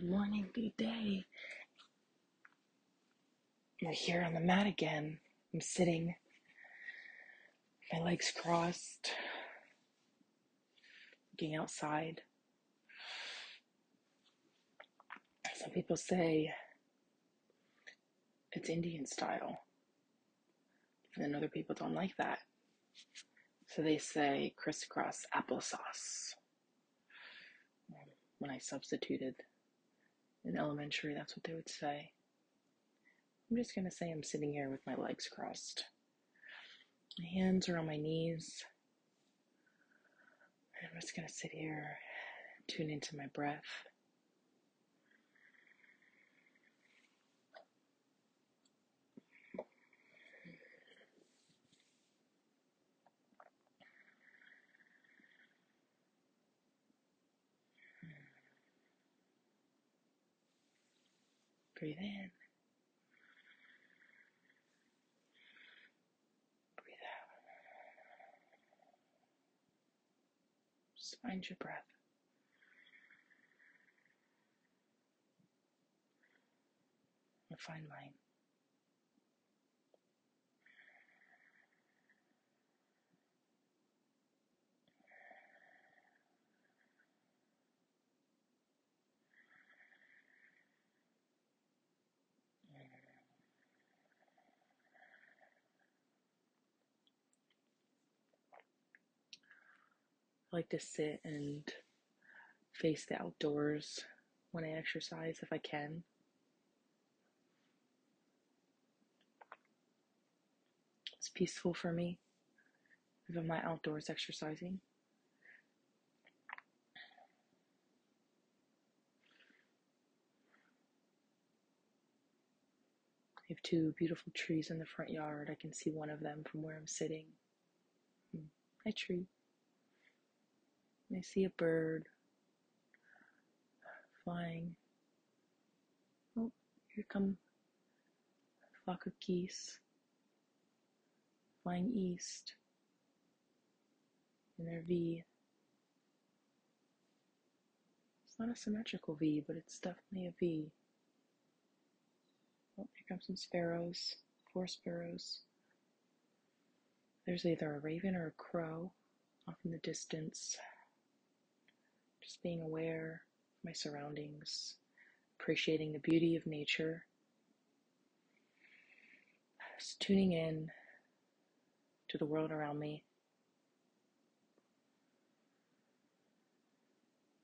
Good morning, good day. We're here on the mat again. I'm sitting, my legs crossed, looking outside. Some people say it's Indian style, and then other people don't like that. So they say crisscross applesauce. When I substituted in elementary, that's what they would say. I'm just going to say I'm sitting here with my legs crossed. My hands are on my knees. I'm just going to sit here, tune into my breath. Breathe in. Breathe out. Just find your breath. And find mine. Like to sit and face the outdoors when I exercise if I can. It's peaceful for me I'm not outdoors exercising. I have two beautiful trees in the front yard. I can see one of them from where I'm sitting. Hmm. Hi, tree. I see a bird flying. Oh, here come a flock of geese flying east in their V. It's not a symmetrical V, but it's definitely a V. Oh, here come some sparrows, four sparrows. There's either a raven or a crow off in the distance. Just being aware of my surroundings, appreciating the beauty of nature. Just tuning in to the world around me.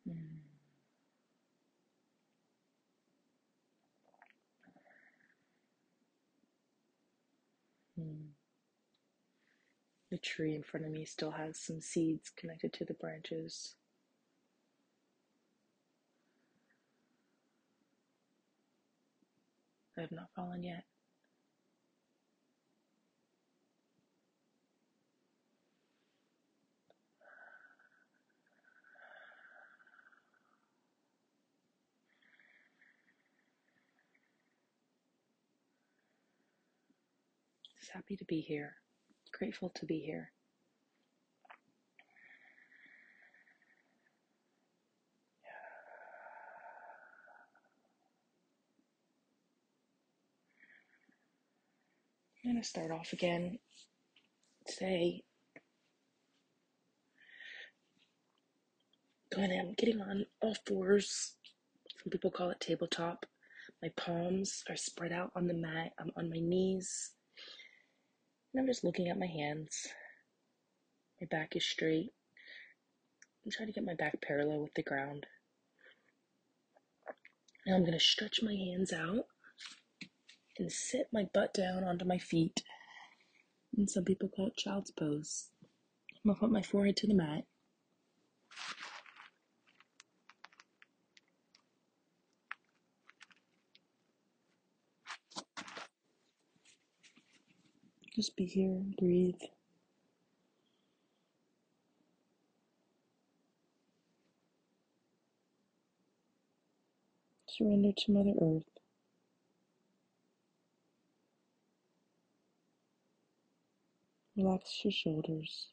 Mm. Mm. The tree in front of me still has some seeds connected to the branches. I have not fallen yet. Just happy to be here, grateful to be here. I'm going to start off again today. Going I'm getting on all fours. Some people call it tabletop. My palms are spread out on the mat. I'm on my knees. And I'm just looking at my hands. My back is straight. I'm trying to get my back parallel with the ground. Now I'm going to stretch my hands out and sit my butt down onto my feet. And some people call it child's pose. I'm gonna put my forehead to the mat. Just be here, breathe. Surrender to Mother Earth. Relax your shoulders.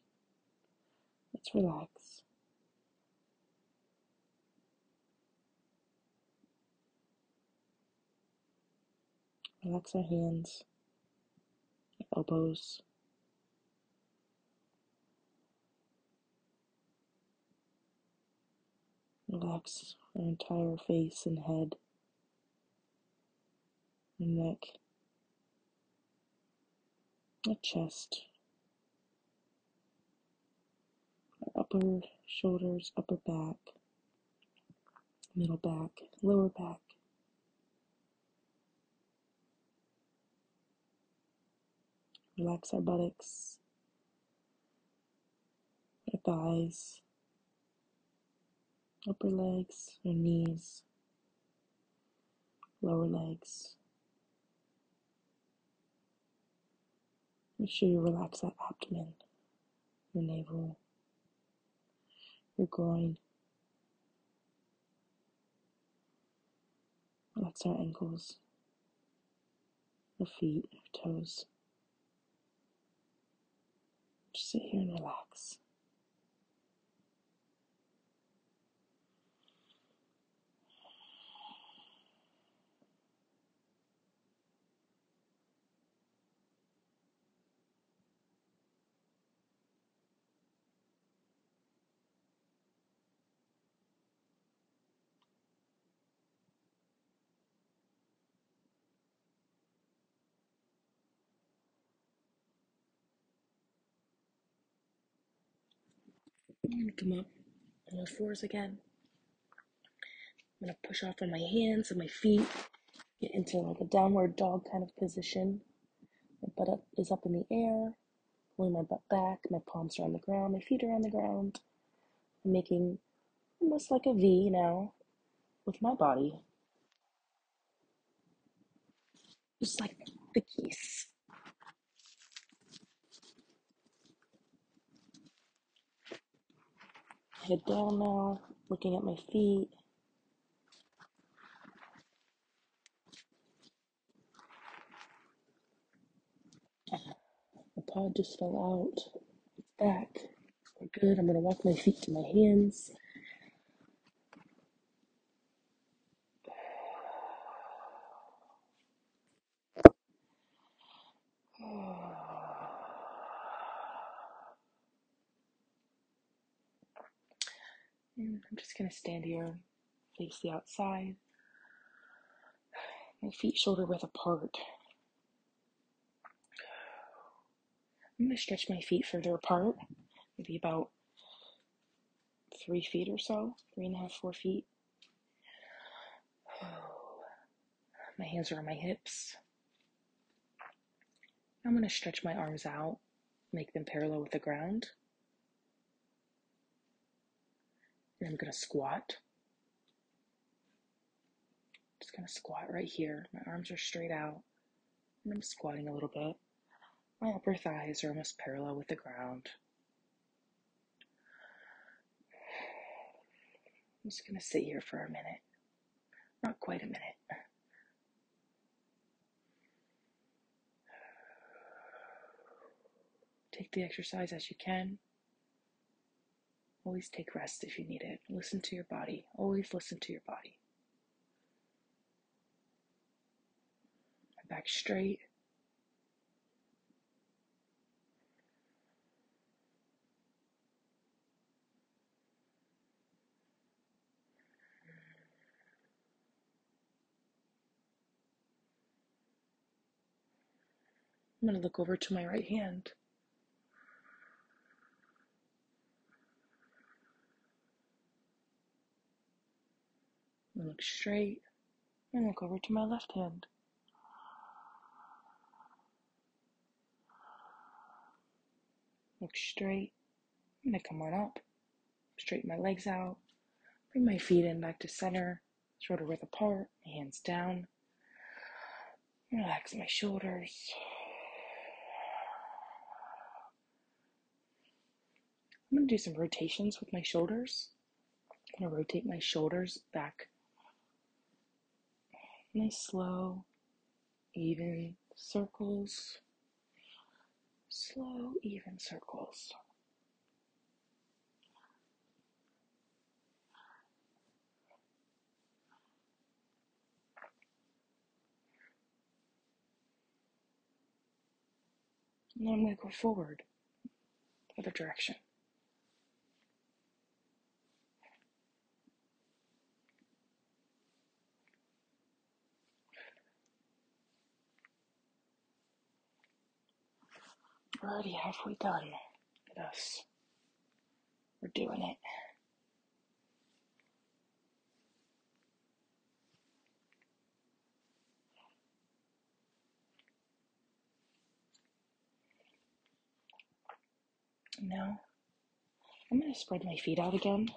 Let's relax. Relax our hands, our elbows. Relax our entire face and head and neck, our chest, our upper shoulders, upper back, middle back, lower back. Relax our buttocks, our thighs, upper legs, our knees, lower legs. Make sure you relax that abdomen, your navel, your groin. Relax our ankles, our feet, our toes. Just sit here and relax. I'm gonna come up on all fours again. I'm gonna push off on my hands and my feet, get into like a downward dog kind of position. My butt up is up in the air, pulling my butt back, my palms are on the ground, my feet are on the ground. I'm making almost like a V now with my body, just like the geese. Head down now, looking at my feet. The pod just fell out. It's back. We're good. I'm gonna walk my feet to my hands. And I'm just gonna stand here, face the outside, my feet shoulder width apart. I'm gonna stretch my feet further apart, maybe about three feet or so, three and a half, four feet. My hands are on my hips. I'm gonna stretch my arms out, make them parallel with the ground. I'm gonna squat. Just gonna squat right here. My arms are straight out, and I'm squatting a little bit. My upper thighs are almost parallel with the ground. I'm just gonna sit here for a minute. Not quite a minute. Take the exercise as you can. Always take rest if you need it. Listen to your body. Always listen to your body. Back straight. I'm going to look over to my right hand. Look straight and look over to my left hand. Look straight. To come on up. Straighten my legs out. Bring my feet in back to center. Shoulder width apart. My hands down. Relax my shoulders. I'm to do some rotations with my shoulders. I'm to rotate my shoulders back nice, slow, even circles. Slow, even circles. And then I'm going to go forward other direction. We're already halfway done. Look at us. We're doing it. Now, I'm going to spread my feet out again.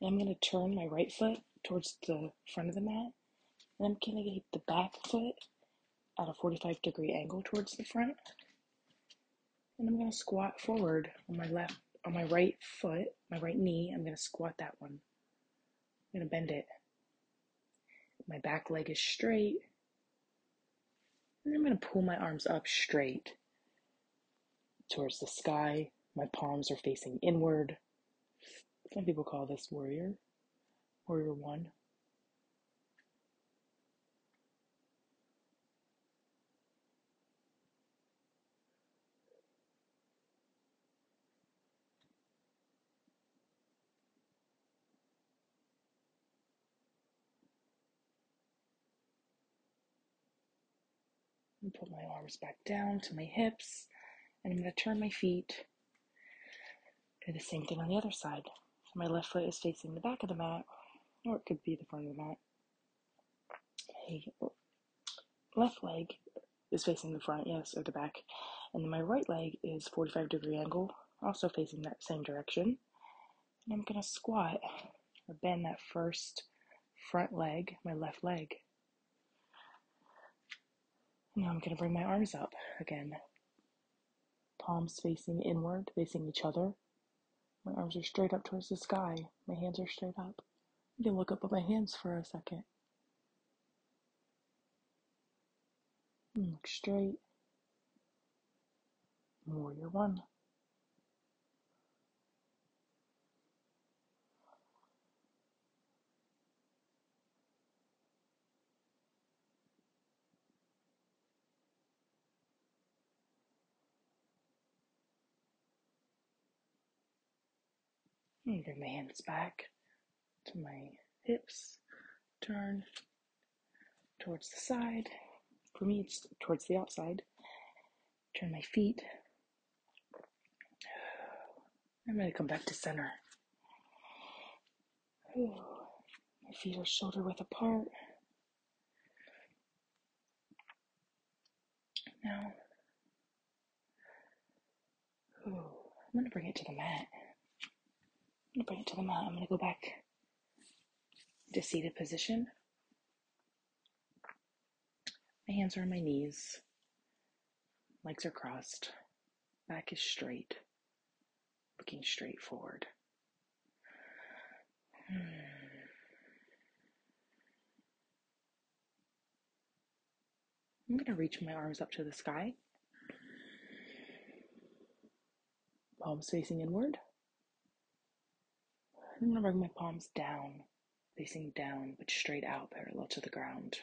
And I'm going to turn my right foot towards the front of the mat. And I'm going to get the back foot at a 45 degree angle towards the front. And I'm to squat forward on my left, on my right foot, my right knee. I'm to squat that one. I'm to bend it. My back leg is straight. And I'm to pull my arms up straight towards the sky. My palms are facing inward. Some people call this warrior, warrior one. Put my arms back down to my hips, and I'm going to turn my feet. Do the same thing on the other side. So my left foot is facing the back of the mat, or it could be the front of the mat. My left leg is facing the front, yes, or the back, and then my right leg is 45 degree angle, also facing that same direction. And I'm going to squat or bend that first front leg, my left leg. Now I'm going to bring my arms up again. Palms facing inward, facing each other. My arms are straight up towards the sky. My hands are straight up. You can look up at my hands for a second. Look straight. Warrior one. Bring my hands back to my hips. Turn towards the side. For me, it's towards the outside. Turn my feet. I'm going to come back to center. My feet are shoulder width apart. Now, I'm going to bring it to the mat. Bring it to the mat. I'm to go back to seated position. My hands are on my knees. Legs are crossed. Back is straight. Looking straight forward. I'm going to reach my arms up to the sky. Palms facing inward. I'm going to bring my palms down, facing down, but straight out, parallel to the ground.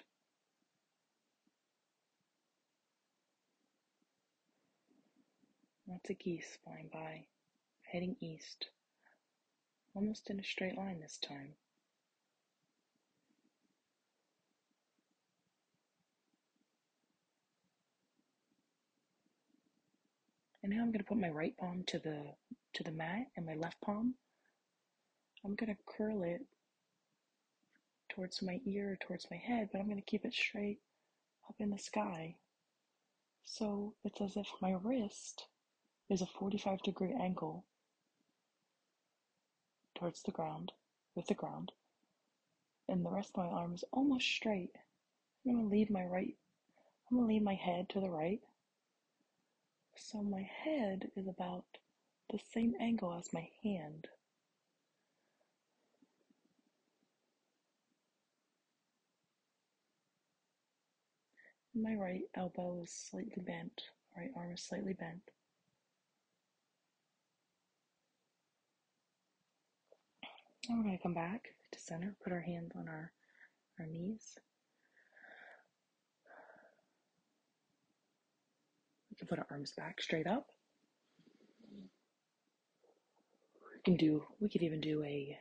Lots of geese flying by, heading east, almost in a straight line this time. And now I'm going to put my right palm to the to the mat and my left palm I'm going to curl it towards my ear, towards my head, but I'm going to keep it straight up in the sky. So it's as if my wrist is a 45 degree angle towards the ground, with the ground, and the rest of my arm is almost straight. I'm going to leave my right, I'm going to leave my head to the right. So my head is about the same angle as my hand. My right elbow is slightly bent, right arm is slightly bent. And we're going to come back to center, put our hands on our, our knees. We can put our arms back straight up. We can do, we could even do a,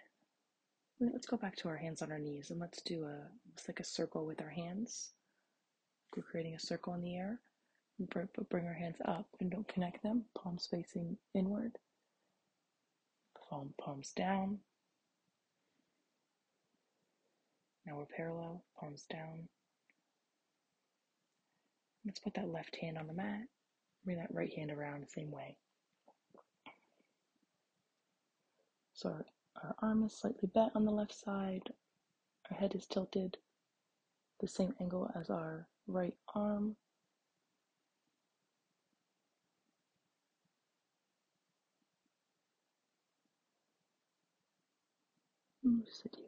let's go back to our hands on our knees and let's do a, it's like a circle with our hands. We're creating a circle in the air. Bring our hands up and don't connect them, palms facing inward. Palm, palms down. Now we're parallel, palms down. Let's put that left hand on the mat. Bring that right hand around the same way. So our, our arm is slightly bent on the left side. Our head is tilted the same angle as our right arm. sit here.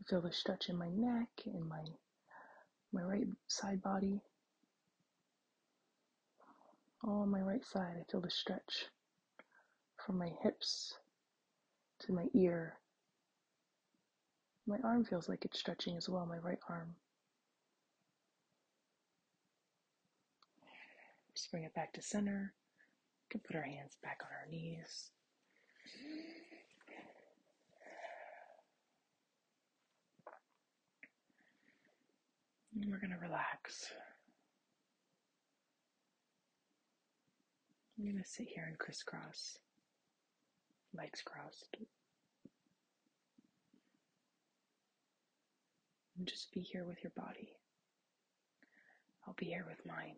I feel the stretch in my neck and my my right side body. All on my right side, I feel the stretch from my hips to my ear. My arm feels like it's stretching as well, my right arm. Just bring it back to center. We can put our hands back on our knees. And we're going to relax. I'm going to sit here and crisscross, legs crossed. And just be here with your body. I'll be here with mine.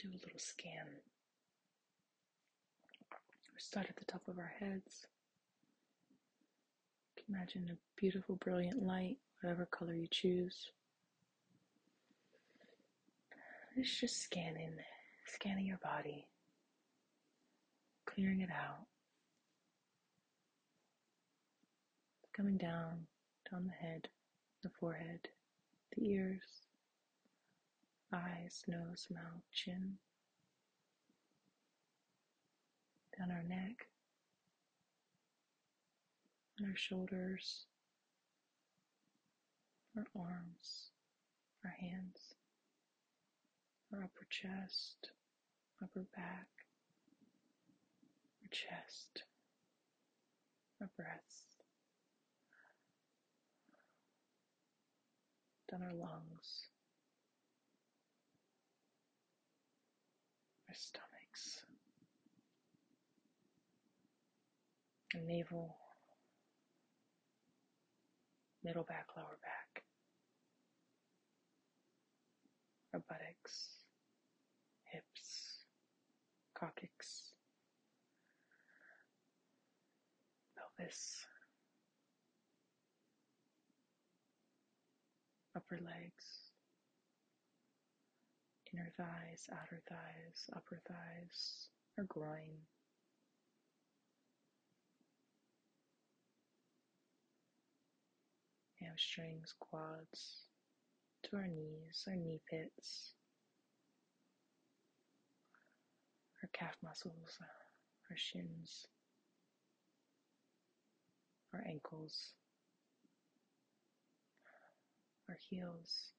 Do a little scan. We start at the top of our heads. Imagine a beautiful, brilliant light, whatever color you choose. It's just scanning, scanning your body, clearing it out. Coming down, down the head, the forehead, the ears, eyes, nose, mouth, chin, down our neck, on our shoulders, our arms, our hands, our upper chest, upper back, our chest, our breasts, down our lungs, stomachs, navel, middle back, lower back, our buttocks, hips, coccyx, pelvis, upper legs, inner thighs, outer thighs, upper thighs, our groin. Hamstrings, quads, to our knees, our knee pits, our calf muscles, our shins, our ankles, our heels,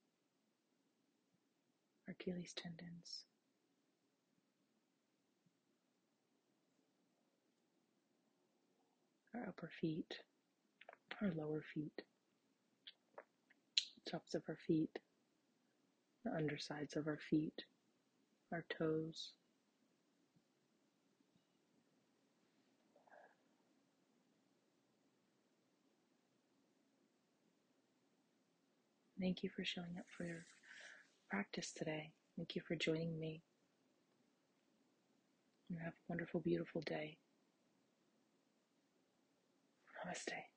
Achilles tendons. our upper feet, our lower feet, tops of our feet, the undersides of our feet, our toes. Thank you for showing up for your practice today. Thank you for joining me. And have a wonderful, beautiful day. Namaste.